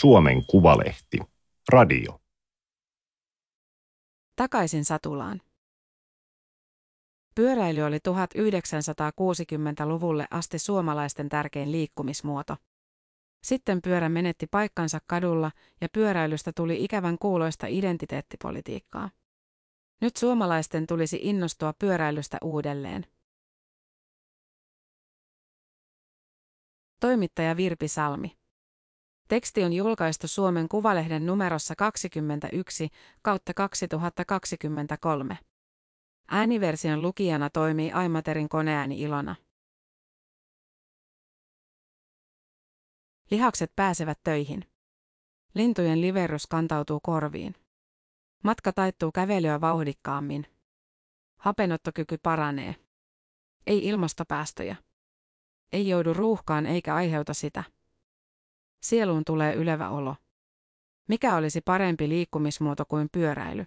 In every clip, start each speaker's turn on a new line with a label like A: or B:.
A: Suomen Kuvalehti. Radio.
B: Takaisin Satulaan. Pyöräily oli 1960-luvulle asti suomalaisten tärkein liikkumismuoto. Sitten pyörä menetti paikkansa kadulla ja pyöräilystä tuli ikävän kuuloista identiteettipolitiikkaa. Nyt suomalaisten tulisi innostua pyöräilystä uudelleen. Toimittaja Virpi Salmi. Teksti on julkaistu Suomen Kuvalehden numerossa 21 kautta 2023. Ääniversion lukijana toimii Aimaterin koneääni Ilona. Lihakset pääsevät töihin. Lintujen liverrus kantautuu korviin. Matka taittuu kävelyä vauhdikkaammin. Hapenottokyky paranee. Ei ilmastopäästöjä. Ei joudu ruuhkaan eikä aiheuta sitä. Sieluun tulee ylevä olo. Mikä olisi parempi liikkumismuoto kuin pyöräily?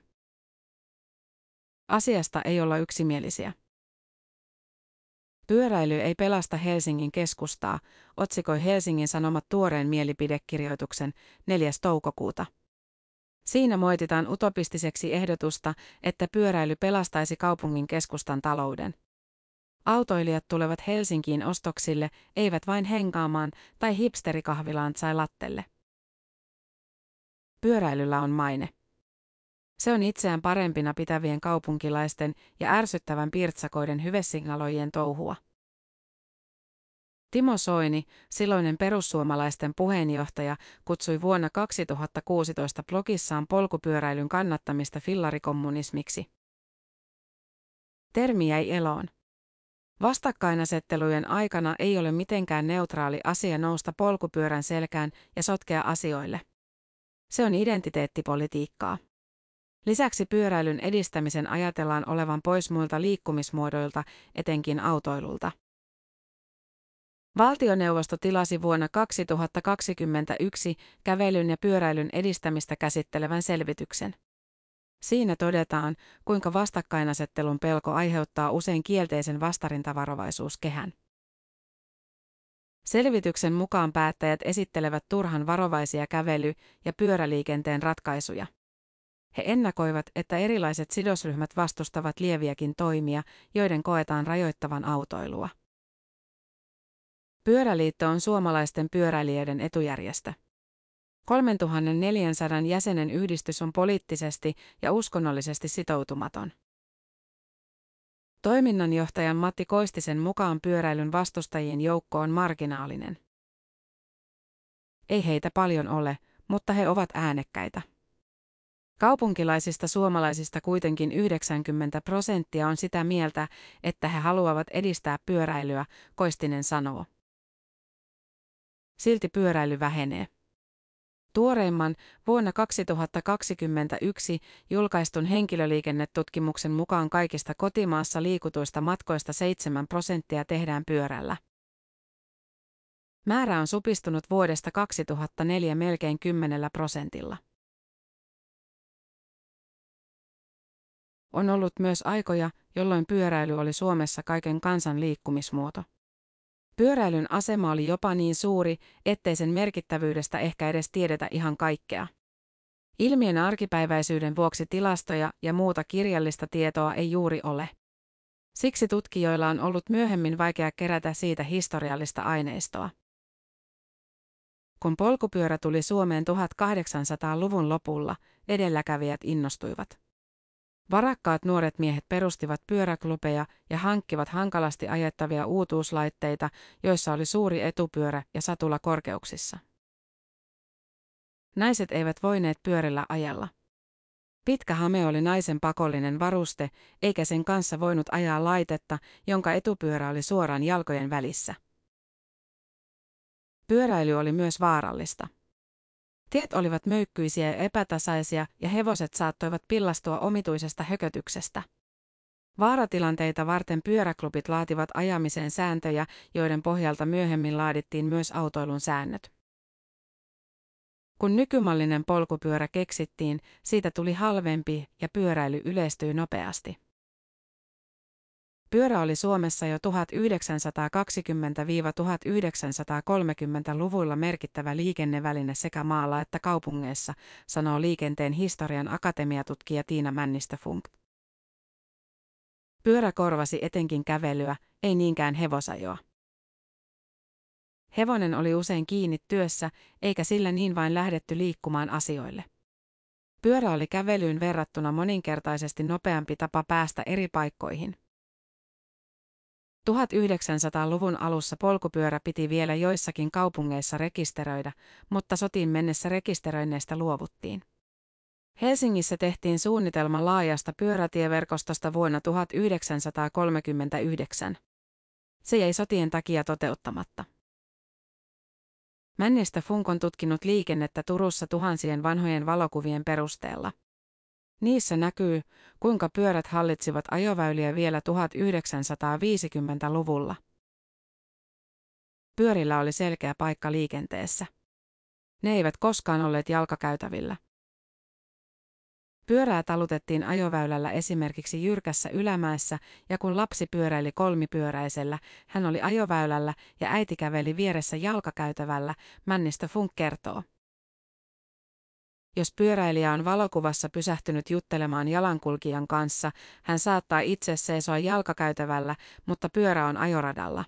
B: Asiasta ei olla yksimielisiä. Pyöräily ei pelasta Helsingin keskustaa, otsikoi Helsingin Sanomat tuoreen mielipidekirjoituksen 4. toukokuuta. Siinä moititaan utopistiseksi ehdotusta, että pyöräily pelastaisi kaupungin keskustan talouden. Autoilijat tulevat Helsinkiin ostoksille, eivät vain henkaamaan tai hipsterikahvilaan tai lattelle. Pyöräilyllä on maine. Se on itseään parempina pitävien kaupunkilaisten ja ärsyttävän pirtsakoiden hyvesignaloijien touhua. Timo Soini, silloinen perussuomalaisten puheenjohtaja, kutsui vuonna 2016 blogissaan polkupyöräilyn kannattamista fillarikommunismiksi. Termi jäi eloon. Vastakkainasettelujen aikana ei ole mitenkään neutraali asia nousta polkupyörän selkään ja sotkea asioille. Se on identiteettipolitiikkaa. Lisäksi pyöräilyn edistämisen ajatellaan olevan pois muilta liikkumismuodoilta, etenkin autoilulta. Valtioneuvosto tilasi vuonna 2021 kävelyn ja pyöräilyn edistämistä käsittelevän selvityksen. Siinä todetaan, kuinka vastakkainasettelun pelko aiheuttaa usein kielteisen vastarintavarovaisuuskehän. Selvityksen mukaan päättäjät esittelevät turhan varovaisia kävely- ja pyöräliikenteen ratkaisuja. He ennakoivat, että erilaiset sidosryhmät vastustavat lieviäkin toimia, joiden koetaan rajoittavan autoilua. Pyöräliitto on suomalaisten pyöräilijöiden etujärjestö. 3400 jäsenen yhdistys on poliittisesti ja uskonnollisesti sitoutumaton. Toiminnanjohtajan Matti Koistisen mukaan pyöräilyn vastustajien joukko on marginaalinen. Ei heitä paljon ole, mutta he ovat äänekkäitä. Kaupunkilaisista suomalaisista kuitenkin 90 prosenttia on sitä mieltä, että he haluavat edistää pyöräilyä, Koistinen sanoo. Silti pyöräily vähenee. Tuoreimman vuonna 2021 julkaistun henkilöliikennetutkimuksen mukaan kaikista kotimaassa liikutuista matkoista 7 prosenttia tehdään pyörällä. Määrä on supistunut vuodesta 2004 melkein 10 prosentilla. On ollut myös aikoja, jolloin pyöräily oli Suomessa kaiken kansan liikkumismuoto. Pyöräilyn asema oli jopa niin suuri, ettei sen merkittävyydestä ehkä edes tiedetä ihan kaikkea. Ilmiön arkipäiväisyyden vuoksi tilastoja ja muuta kirjallista tietoa ei juuri ole. Siksi tutkijoilla on ollut myöhemmin vaikea kerätä siitä historiallista aineistoa. Kun polkupyörä tuli Suomeen 1800-luvun lopulla, edelläkävijät innostuivat. Varakkaat nuoret miehet perustivat pyöräklubeja ja hankkivat hankalasti ajettavia uutuuslaitteita, joissa oli suuri etupyörä ja satula korkeuksissa. Naiset eivät voineet pyörillä ajalla. Pitkä hame oli naisen pakollinen varuste, eikä sen kanssa voinut ajaa laitetta, jonka etupyörä oli suoraan jalkojen välissä. Pyöräily oli myös vaarallista. Tiet olivat möykkyisiä ja epätasaisia ja hevoset saattoivat pillastua omituisesta hökötyksestä. Vaaratilanteita varten pyöräklubit laativat ajamiseen sääntöjä, joiden pohjalta myöhemmin laadittiin myös autoilun säännöt. Kun nykymallinen polkupyörä keksittiin, siitä tuli halvempi ja pyöräily yleistyi nopeasti. Pyörä oli Suomessa jo 1920-1930-luvuilla merkittävä liikenneväline sekä maalla että kaupungeissa, sanoo liikenteen historian akatemiatutkija Tiina Männistä Funk. Pyörä korvasi etenkin kävelyä, ei niinkään hevosajoa. Hevonen oli usein kiinni työssä, eikä sillä niin vain lähdetty liikkumaan asioille. Pyörä oli kävelyyn verrattuna moninkertaisesti nopeampi tapa päästä eri paikkoihin. 1900-luvun alussa polkupyörä piti vielä joissakin kaupungeissa rekisteröidä, mutta sotiin mennessä rekisteröinneistä luovuttiin. Helsingissä tehtiin suunnitelma laajasta pyörätieverkostosta vuonna 1939. Se jäi sotien takia toteuttamatta. Männistä Funk on tutkinut liikennettä Turussa tuhansien vanhojen valokuvien perusteella. Niissä näkyy, kuinka pyörät hallitsivat ajoväyliä vielä 1950-luvulla. Pyörillä oli selkeä paikka liikenteessä. Ne eivät koskaan olleet jalkakäytävillä. Pyörää talutettiin ajoväylällä esimerkiksi jyrkässä ylämäessä ja kun lapsi pyöräili kolmipyöräisellä, hän oli ajoväylällä ja äiti käveli vieressä jalkakäytävällä, Männistö Funk kertoo. Jos pyöräilijä on valokuvassa pysähtynyt juttelemaan jalankulkijan kanssa, hän saattaa itse seisoa jalkakäytävällä, mutta pyörä on ajoradalla.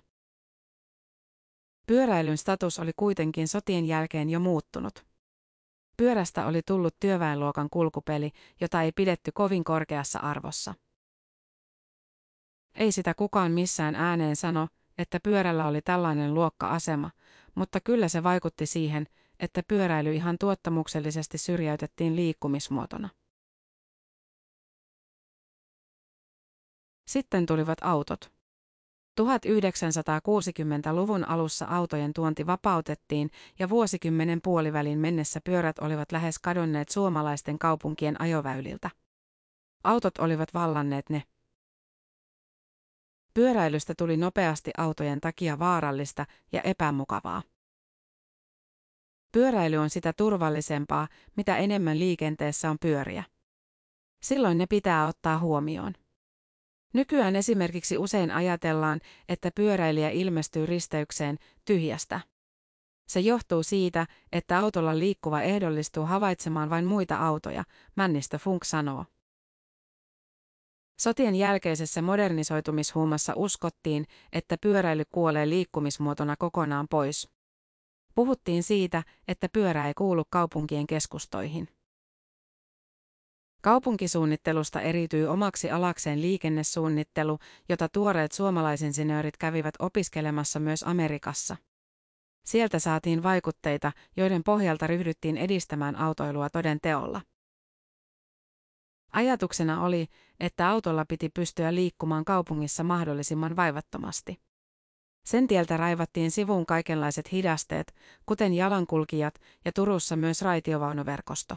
B: Pyöräilyn status oli kuitenkin sotien jälkeen jo muuttunut. Pyörästä oli tullut työväenluokan kulkupeli, jota ei pidetty kovin korkeassa arvossa. Ei sitä kukaan missään ääneen sano, että pyörällä oli tällainen luokka-asema, mutta kyllä se vaikutti siihen, että pyöräily ihan tuottamuksellisesti syrjäytettiin liikkumismuotona. Sitten tulivat autot. 1960-luvun alussa autojen tuonti vapautettiin ja vuosikymmenen puolivälin mennessä pyörät olivat lähes kadonneet suomalaisten kaupunkien ajoväyliltä. Autot olivat vallanneet ne. Pyöräilystä tuli nopeasti autojen takia vaarallista ja epämukavaa. Pyöräily on sitä turvallisempaa, mitä enemmän liikenteessä on pyöriä. Silloin ne pitää ottaa huomioon. Nykyään esimerkiksi usein ajatellaan, että pyöräilijä ilmestyy risteykseen tyhjästä. Se johtuu siitä, että autolla liikkuva ehdollistuu havaitsemaan vain muita autoja, Männistö Funk sanoo. Sotien jälkeisessä modernisoitumishuumassa uskottiin, että pyöräily kuolee liikkumismuotona kokonaan pois. Puhuttiin siitä, että pyörä ei kuulu kaupunkien keskustoihin. Kaupunkisuunnittelusta erityy omaksi alakseen liikennesuunnittelu, jota tuoreet suomalaisinsinöörit kävivät opiskelemassa myös Amerikassa. Sieltä saatiin vaikutteita, joiden pohjalta ryhdyttiin edistämään autoilua toden teolla. Ajatuksena oli, että autolla piti pystyä liikkumaan kaupungissa mahdollisimman vaivattomasti. Sen tieltä raivattiin sivuun kaikenlaiset hidasteet, kuten jalankulkijat ja Turussa myös raitiovaunuverkosto.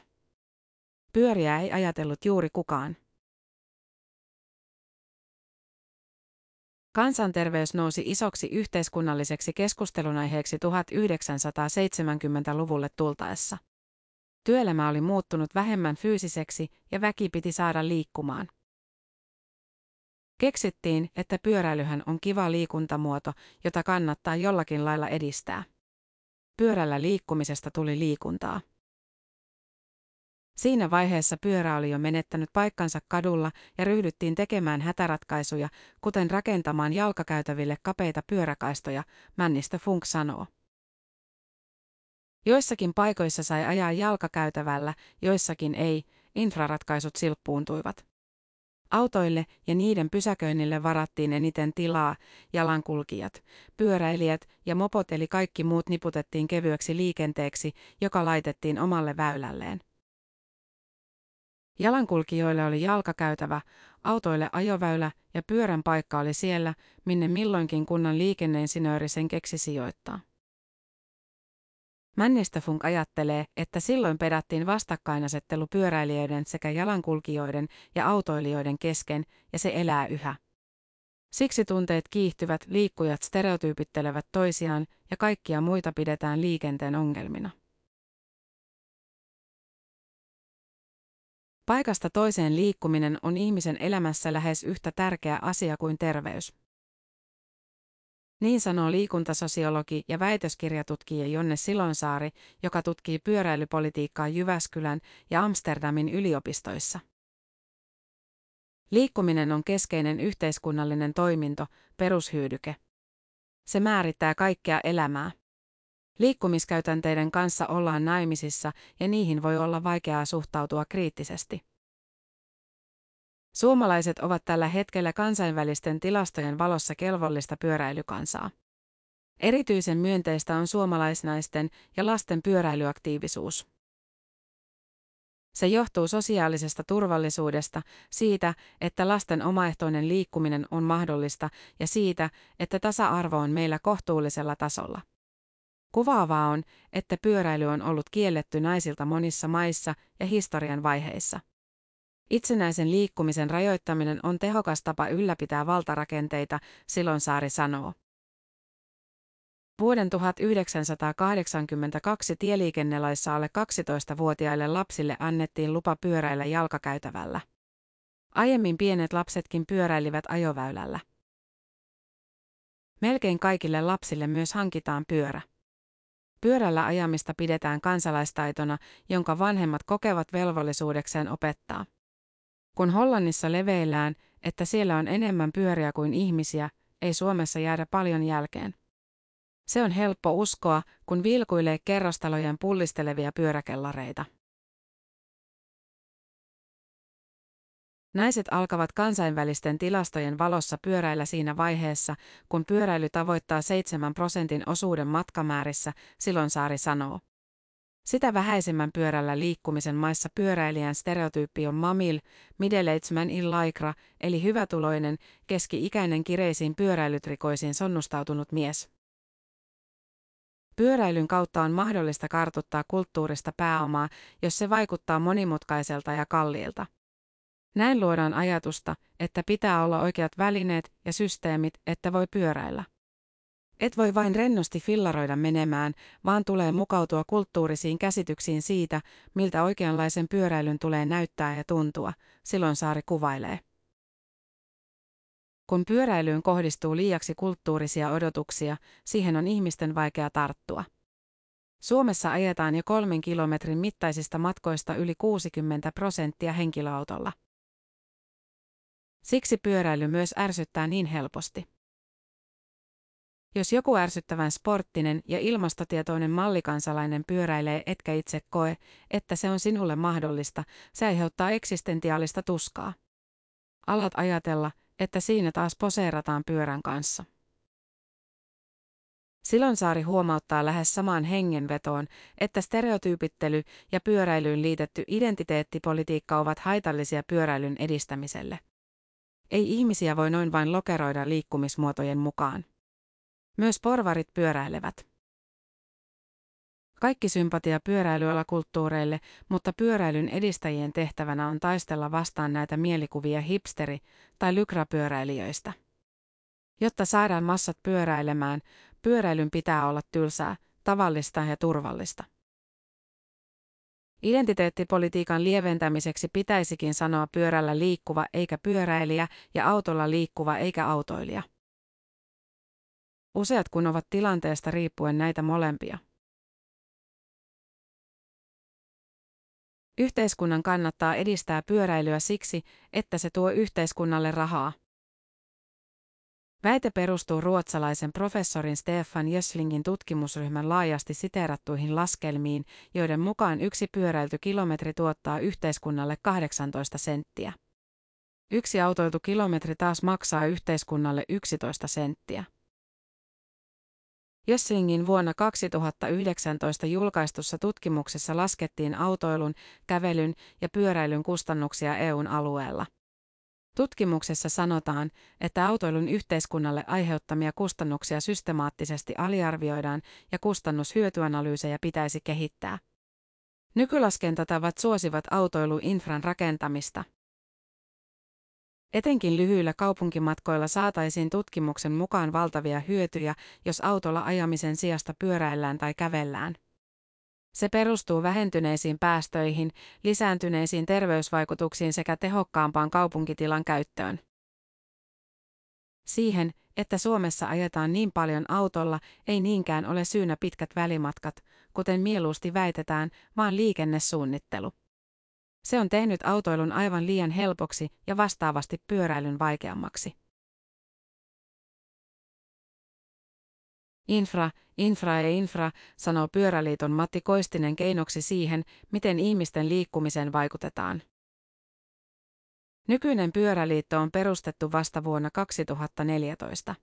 B: Pyöriä ei ajatellut juuri kukaan. Kansanterveys nousi isoksi yhteiskunnalliseksi keskustelunaiheeksi 1970-luvulle tultaessa. Työelämä oli muuttunut vähemmän fyysiseksi ja väki piti saada liikkumaan. Keksittiin, että pyöräilyhän on kiva liikuntamuoto, jota kannattaa jollakin lailla edistää. Pyörällä liikkumisesta tuli liikuntaa. Siinä vaiheessa pyörä oli jo menettänyt paikkansa kadulla ja ryhdyttiin tekemään hätäratkaisuja, kuten rakentamaan jalkakäytäville kapeita pyöräkaistoja, Männistä Funk sanoo. Joissakin paikoissa sai ajaa jalkakäytävällä, joissakin ei, infraratkaisut silppuuntuivat. Autoille ja niiden pysäköinnille varattiin eniten tilaa, jalankulkijat, pyöräilijät ja mopot eli kaikki muut niputettiin kevyeksi liikenteeksi, joka laitettiin omalle väylälleen. Jalankulkijoille oli jalkakäytävä, autoille ajoväylä ja pyörän paikka oli siellä, minne milloinkin kunnan liikenneinsinööri sen keksi sijoittaa. Funk ajattelee, että silloin pedattiin vastakkainasettelu pyöräilijöiden sekä jalankulkijoiden ja autoilijoiden kesken, ja se elää yhä. Siksi tunteet kiihtyvät, liikkujat stereotyypittelevät toisiaan ja kaikkia muita pidetään liikenteen ongelmina. Paikasta toiseen liikkuminen on ihmisen elämässä lähes yhtä tärkeä asia kuin terveys. Niin sanoo liikuntasosiologi ja väitöskirjatutkija Jonne Silonsaari, joka tutkii pyöräilypolitiikkaa Jyväskylän ja Amsterdamin yliopistoissa. Liikkuminen on keskeinen yhteiskunnallinen toiminto, perushyödyke. Se määrittää kaikkea elämää. Liikkumiskäytänteiden kanssa ollaan naimisissa ja niihin voi olla vaikeaa suhtautua kriittisesti. Suomalaiset ovat tällä hetkellä kansainvälisten tilastojen valossa kelvollista pyöräilykansaa. Erityisen myönteistä on suomalaisnaisten ja lasten pyöräilyaktiivisuus. Se johtuu sosiaalisesta turvallisuudesta, siitä, että lasten omaehtoinen liikkuminen on mahdollista ja siitä, että tasa-arvo on meillä kohtuullisella tasolla. Kuvaavaa on, että pyöräily on ollut kielletty naisilta monissa maissa ja historian vaiheissa. Itsenäisen liikkumisen rajoittaminen on tehokas tapa ylläpitää valtarakenteita, Silonsaari sanoo. Vuoden 1982 tieliikennelaissa alle 12-vuotiaille lapsille annettiin lupa pyöräillä jalkakäytävällä. Aiemmin pienet lapsetkin pyöräilivät ajoväylällä. Melkein kaikille lapsille myös hankitaan pyörä. Pyörällä ajamista pidetään kansalaistaitona, jonka vanhemmat kokevat velvollisuudekseen opettaa. Kun Hollannissa leveillään, että siellä on enemmän pyöriä kuin ihmisiä, ei Suomessa jäädä paljon jälkeen. Se on helppo uskoa, kun vilkuilee kerrostalojen pullistelevia pyöräkellareita. Naiset alkavat kansainvälisten tilastojen valossa pyöräillä siinä vaiheessa, kun pyöräily tavoittaa 7 prosentin osuuden matkamäärissä, silloin Saari sanoo. Sitä vähäisemmän pyörällä liikkumisen maissa pyöräilijän stereotyyppi on mamil, middle-aged in laikra, eli hyvätuloinen, keski-ikäinen kireisiin pyöräilytrikoisiin sonnustautunut mies. Pyöräilyn kautta on mahdollista kartuttaa kulttuurista pääomaa, jos se vaikuttaa monimutkaiselta ja kalliilta. Näin luodaan ajatusta, että pitää olla oikeat välineet ja systeemit, että voi pyöräillä. Et voi vain rennosti fillaroida menemään, vaan tulee mukautua kulttuurisiin käsityksiin siitä, miltä oikeanlaisen pyöräilyn tulee näyttää ja tuntua, silloin Saari kuvailee. Kun pyöräilyyn kohdistuu liiaksi kulttuurisia odotuksia, siihen on ihmisten vaikea tarttua. Suomessa ajetaan jo kolmen kilometrin mittaisista matkoista yli 60 prosenttia henkilöautolla. Siksi pyöräily myös ärsyttää niin helposti. Jos joku ärsyttävän sporttinen ja ilmastotietoinen mallikansalainen pyöräilee etkä itse koe, että se on sinulle mahdollista, se aiheuttaa eksistentiaalista tuskaa. Alat ajatella, että siinä taas poseerataan pyörän kanssa. Silonsaari huomauttaa lähes samaan hengenvetoon, että stereotyypittely ja pyöräilyyn liitetty identiteettipolitiikka ovat haitallisia pyöräilyn edistämiselle. Ei ihmisiä voi noin vain lokeroida liikkumismuotojen mukaan. Myös porvarit pyöräilevät. Kaikki sympatia pyöräilyalakulttuureille, mutta pyöräilyn edistäjien tehtävänä on taistella vastaan näitä mielikuvia hipsteri- tai lykrapyöräilijöistä. Jotta saadaan massat pyöräilemään, pyöräilyn pitää olla tylsää, tavallista ja turvallista. Identiteettipolitiikan lieventämiseksi pitäisikin sanoa pyörällä liikkuva eikä pyöräilijä ja autolla liikkuva eikä autoilija. Useat kun ovat tilanteesta riippuen näitä molempia. Yhteiskunnan kannattaa edistää pyöräilyä siksi, että se tuo yhteiskunnalle rahaa. Väite perustuu ruotsalaisen professorin Stefan Jöslingin tutkimusryhmän laajasti siteerattuihin laskelmiin, joiden mukaan yksi pyöräilty kilometri tuottaa yhteiskunnalle 18 senttiä. Yksi autoiltu kilometri taas maksaa yhteiskunnalle 11 senttiä. Jössingin vuonna 2019 julkaistussa tutkimuksessa laskettiin autoilun, kävelyn ja pyöräilyn kustannuksia EUn alueella. Tutkimuksessa sanotaan, että autoilun yhteiskunnalle aiheuttamia kustannuksia systemaattisesti aliarvioidaan ja kustannushyötyanalyysejä pitäisi kehittää. Nykylaskentatavat suosivat autoiluinfran rakentamista. Etenkin lyhyillä kaupunkimatkoilla saataisiin tutkimuksen mukaan valtavia hyötyjä, jos autolla ajamisen sijasta pyöräillään tai kävellään. Se perustuu vähentyneisiin päästöihin, lisääntyneisiin terveysvaikutuksiin sekä tehokkaampaan kaupunkitilan käyttöön. Siihen, että Suomessa ajetaan niin paljon autolla, ei niinkään ole syynä pitkät välimatkat, kuten mieluusti väitetään, vaan liikennesuunnittelu. Se on tehnyt autoilun aivan liian helpoksi ja vastaavasti pyöräilyn vaikeammaksi. Infra, infra ja infra, sanoo Pyöräliiton Matti Koistinen keinoksi siihen, miten ihmisten liikkumiseen vaikutetaan. Nykyinen pyöräliitto on perustettu vasta vuonna 2014.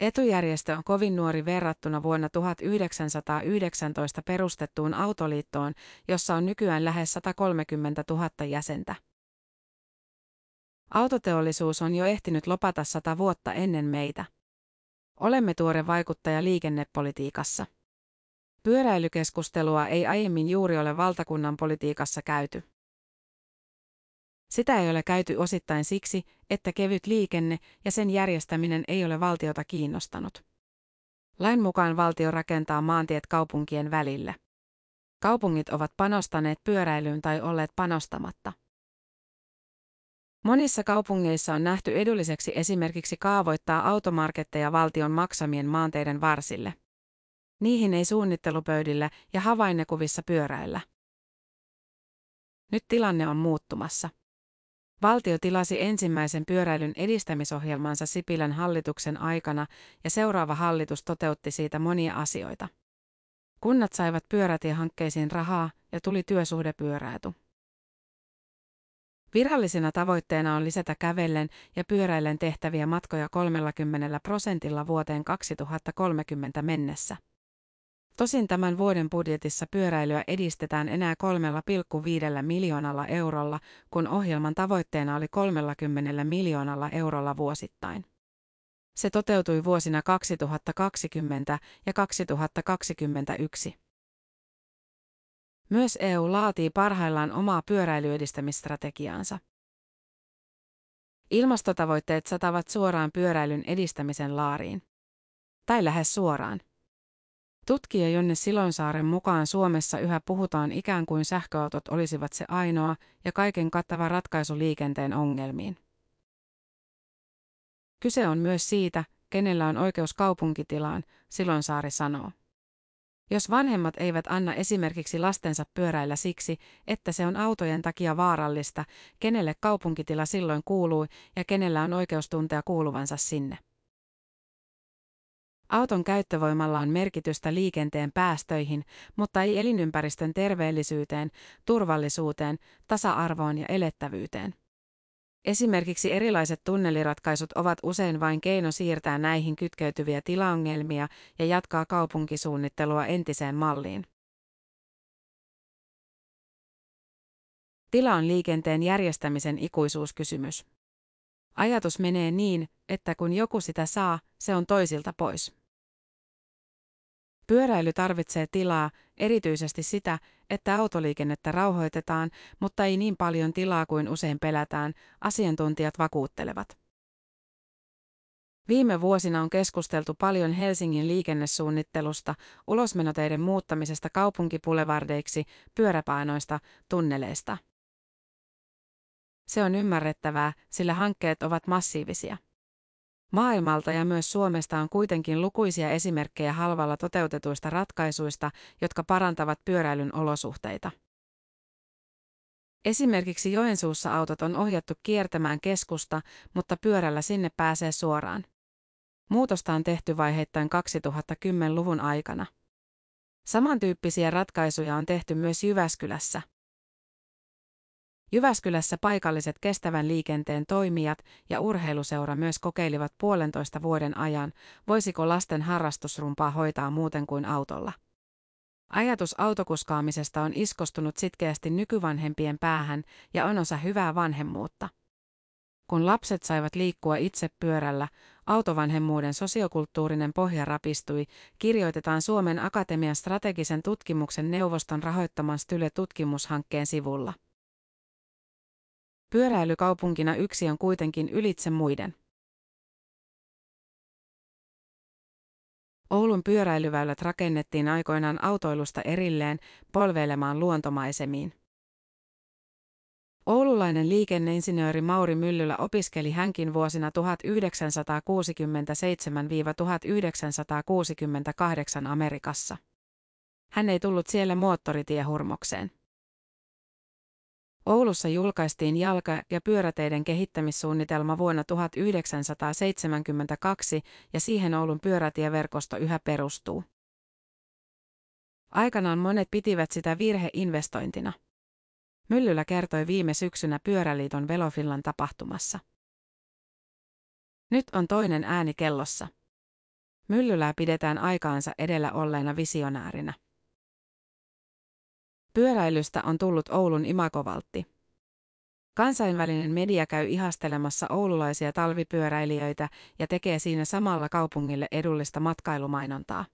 B: Etujärjestö on kovin nuori verrattuna vuonna 1919 perustettuun autoliittoon, jossa on nykyään lähes 130 000 jäsentä. Autoteollisuus on jo ehtinyt lopata sata vuotta ennen meitä. Olemme tuore vaikuttaja liikennepolitiikassa. Pyöräilykeskustelua ei aiemmin juuri ole valtakunnan politiikassa käyty. Sitä ei ole käyty osittain siksi, että kevyt liikenne ja sen järjestäminen ei ole valtiota kiinnostanut. Lain mukaan valtio rakentaa maantiet kaupunkien välille. Kaupungit ovat panostaneet pyöräilyyn tai olleet panostamatta. Monissa kaupungeissa on nähty edulliseksi esimerkiksi kaavoittaa automarketteja valtion maksamien maanteiden varsille. Niihin ei suunnittelupöydillä ja havainnekuvissa pyöräillä. Nyt tilanne on muuttumassa. Valtio tilasi ensimmäisen pyöräilyn edistämisohjelmansa Sipilän hallituksen aikana ja seuraava hallitus toteutti siitä monia asioita. Kunnat saivat pyörätiehankkeisiin rahaa ja tuli työsuhdepyöräily. Virallisena tavoitteena on lisätä kävellen ja pyöräillen tehtäviä matkoja 30 prosentilla vuoteen 2030 mennessä. Tosin tämän vuoden budjetissa pyöräilyä edistetään enää 3,5 miljoonalla eurolla, kun ohjelman tavoitteena oli 30 miljoonalla eurolla vuosittain. Se toteutui vuosina 2020 ja 2021. Myös EU laatii parhaillaan omaa pyöräilyedistämisstrategiaansa. Ilmastotavoitteet satavat suoraan pyöräilyn edistämisen laariin. Tai lähes suoraan. Tutkija Jonne Silonsaaren mukaan Suomessa yhä puhutaan ikään kuin sähköautot olisivat se ainoa ja kaiken kattava ratkaisu liikenteen ongelmiin. Kyse on myös siitä, kenellä on oikeus kaupunkitilaan, Silonsaari sanoo. Jos vanhemmat eivät anna esimerkiksi lastensa pyöräillä siksi, että se on autojen takia vaarallista, kenelle kaupunkitila silloin kuuluu ja kenellä on oikeus tuntea kuuluvansa sinne. Auton käyttövoimalla on merkitystä liikenteen päästöihin, mutta ei elinympäristön terveellisyyteen, turvallisuuteen, tasa-arvoon ja elettävyyteen. Esimerkiksi erilaiset tunneliratkaisut ovat usein vain keino siirtää näihin kytkeytyviä tilaongelmia ja jatkaa kaupunkisuunnittelua entiseen malliin. Tila on liikenteen järjestämisen ikuisuuskysymys. Ajatus menee niin, että kun joku sitä saa, se on toisilta pois. Pyöräily tarvitsee tilaa, erityisesti sitä, että autoliikennettä rauhoitetaan, mutta ei niin paljon tilaa kuin usein pelätään, asiantuntijat vakuuttelevat. Viime vuosina on keskusteltu paljon Helsingin liikennesuunnittelusta, ulosmenoteiden muuttamisesta kaupunkipulevardeiksi, pyöräpainoista, tunneleista. Se on ymmärrettävää, sillä hankkeet ovat massiivisia. Maailmalta ja myös Suomesta on kuitenkin lukuisia esimerkkejä halvalla toteutetuista ratkaisuista, jotka parantavat pyöräilyn olosuhteita. Esimerkiksi Joensuussa autot on ohjattu kiertämään keskusta, mutta pyörällä sinne pääsee suoraan. Muutosta on tehty vaiheittain 2010-luvun aikana. Samantyyppisiä ratkaisuja on tehty myös Jyväskylässä. Jyväskylässä paikalliset kestävän liikenteen toimijat ja urheiluseura myös kokeilivat puolentoista vuoden ajan, voisiko lasten harrastusrumpaa hoitaa muuten kuin autolla. Ajatus autokuskaamisesta on iskostunut sitkeästi nykyvanhempien päähän ja on osa hyvää vanhemmuutta. Kun lapset saivat liikkua itse pyörällä, autovanhemmuuden sosiokulttuurinen pohja rapistui, kirjoitetaan Suomen Akatemian strategisen tutkimuksen neuvoston rahoittaman Style-tutkimushankkeen sivulla. Pyöräilykaupunkina yksi on kuitenkin ylitse muiden. Oulun pyöräilyväylät rakennettiin aikoinaan autoilusta erilleen polveilemaan luontomaisemiin. Oululainen liikenneinsinööri Mauri Myllylä opiskeli hänkin vuosina 1967-1968 Amerikassa. Hän ei tullut siellä moottoritiehurmokseen. Oulussa julkaistiin jalka- ja pyöräteiden kehittämissuunnitelma vuonna 1972 ja siihen Oulun pyörätieverkosto yhä perustuu. Aikanaan monet pitivät sitä virheinvestointina. Myllylä kertoi viime syksynä Pyöräliiton Velofillan tapahtumassa. Nyt on toinen ääni kellossa. Myllylää pidetään aikaansa edellä olleena visionäärinä. Pyöräilystä on tullut Oulun imakovaltti. Kansainvälinen media käy ihastelemassa oululaisia talvipyöräilijöitä ja tekee siinä samalla kaupungille edullista matkailumainontaa.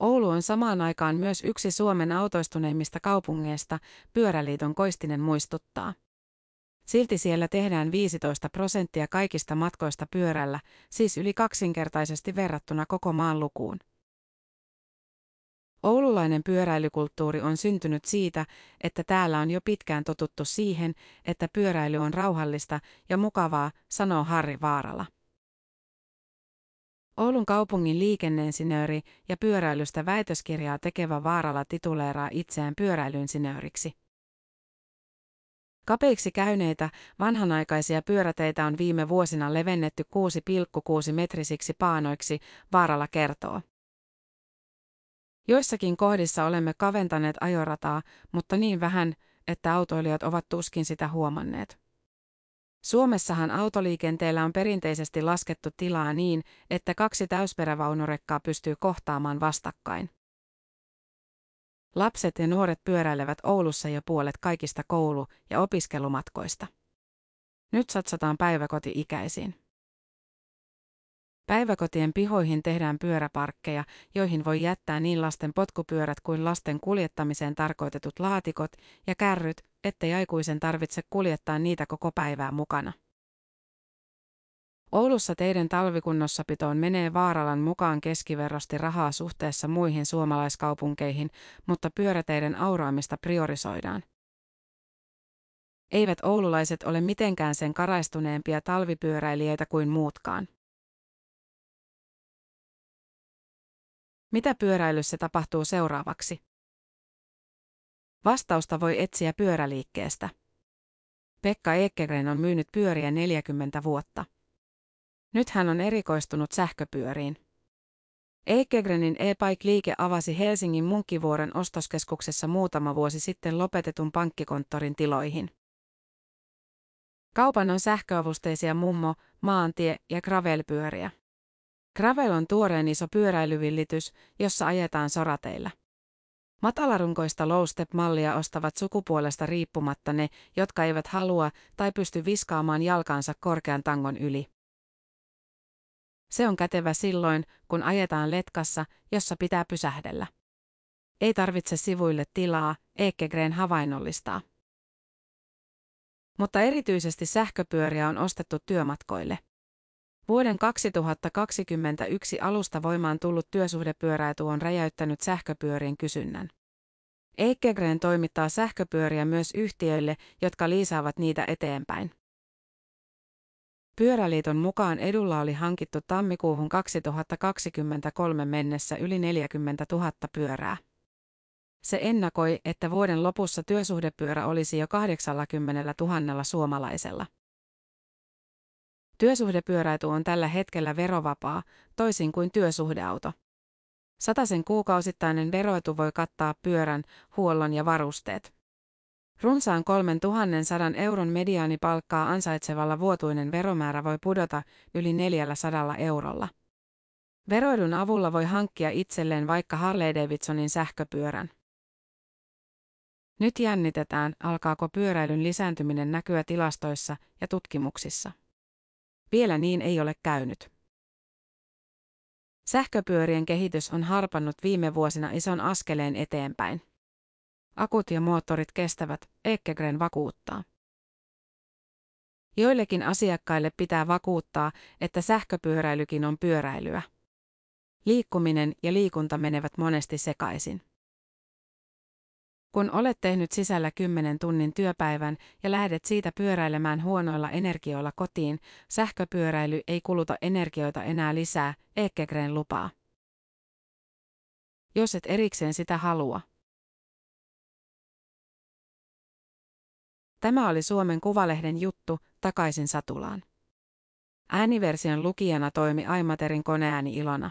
B: Oulu on samaan aikaan myös yksi Suomen autoistuneimmista kaupungeista, Pyöräliiton Koistinen muistuttaa. Silti siellä tehdään 15 prosenttia kaikista matkoista pyörällä, siis yli kaksinkertaisesti verrattuna koko maan lukuun. Oululainen pyöräilykulttuuri on syntynyt siitä, että täällä on jo pitkään totuttu siihen, että pyöräily on rauhallista ja mukavaa, sanoo Harri Vaarala. Oulun kaupungin liikenneinsinööri ja pyöräilystä väitöskirjaa tekevä Vaarala tituleeraa itseään pyöräilyinsinööriksi. Kapeiksi käyneitä, vanhanaikaisia pyöräteitä on viime vuosina levennetty 6,6 metrisiksi paanoiksi, Vaarala kertoo. Joissakin kohdissa olemme kaventaneet ajorataa, mutta niin vähän, että autoilijat ovat tuskin sitä huomanneet. Suomessahan autoliikenteellä on perinteisesti laskettu tilaa niin, että kaksi täysperävaunurekkaa pystyy kohtaamaan vastakkain. Lapset ja nuoret pyöräilevät Oulussa jo puolet kaikista koulu- ja opiskelumatkoista. Nyt satsataan päiväkoti-ikäisiin. Päiväkotien pihoihin tehdään pyöräparkkeja, joihin voi jättää niin lasten potkupyörät kuin lasten kuljettamiseen tarkoitetut laatikot ja kärryt, ettei aikuisen tarvitse kuljettaa niitä koko päivää mukana. Oulussa teidän talvikunnossapitoon menee Vaaralan mukaan keskiverrosti rahaa suhteessa muihin suomalaiskaupunkeihin, mutta pyöräteiden auraamista priorisoidaan. Eivät oululaiset ole mitenkään sen karaistuneempia talvipyöräilijöitä kuin muutkaan. Mitä pyöräilyssä tapahtuu seuraavaksi? Vastausta voi etsiä pyöräliikkeestä. Pekka Ekegren on myynyt pyöriä 40 vuotta. Nyt hän on erikoistunut sähköpyöriin. Ekegrenin e-bike-liike avasi Helsingin Munkkivuoren ostoskeskuksessa muutama vuosi sitten lopetetun pankkikonttorin tiloihin. Kaupan on sähköavusteisia mummo, maantie- ja gravelpyöriä. Gravel on tuoreen iso pyöräilyvillitys, jossa ajetaan sorateilla. Matalarunkoista low step-mallia ostavat sukupuolesta riippumatta ne, jotka eivät halua tai pysty viskaamaan jalkansa korkean tangon yli. Se on kätevä silloin, kun ajetaan letkassa, jossa pitää pysähdellä. Ei tarvitse sivuille tilaa, Ekegren havainnollistaa. Mutta erityisesti sähköpyöriä on ostettu työmatkoille. Vuoden 2021 alusta voimaan tullut työsuhdepyöräetu on räjäyttänyt sähköpyörien kysynnän. Eikkegren toimittaa sähköpyöriä myös yhtiöille, jotka liisaavat niitä eteenpäin. Pyöräliiton mukaan edulla oli hankittu tammikuuhun 2023 mennessä yli 40 000 pyörää. Se ennakoi, että vuoden lopussa työsuhdepyörä olisi jo 80 000 suomalaisella. Työsuhdepyöräitu on tällä hetkellä verovapaa, toisin kuin työsuhdeauto. Sataisen kuukausittainen veroetu voi kattaa pyörän, huollon ja varusteet. Runsaan 3100 euron mediaanipalkkaa ansaitsevalla vuotuinen veromäärä voi pudota yli 400 eurolla. Veroedun avulla voi hankkia itselleen vaikka Harley Davidsonin sähköpyörän. Nyt jännitetään, alkaako pyöräilyn lisääntyminen näkyä tilastoissa ja tutkimuksissa. Vielä niin ei ole käynyt. Sähköpyörien kehitys on harpannut viime vuosina ison askeleen eteenpäin. Akut ja moottorit kestävät, Ekegren vakuuttaa. Joillekin asiakkaille pitää vakuuttaa, että sähköpyöräilykin on pyöräilyä. Liikkuminen ja liikunta menevät monesti sekaisin. Kun olet tehnyt sisällä 10 tunnin työpäivän ja lähdet siitä pyöräilemään huonoilla energioilla kotiin, sähköpyöräily ei kuluta energioita enää lisää, Ekegren lupaa. Jos et erikseen sitä halua. Tämä oli Suomen Kuvalehden juttu, takaisin Satulaan. Ääniversion lukijana toimi Aimaterin koneääni Ilona.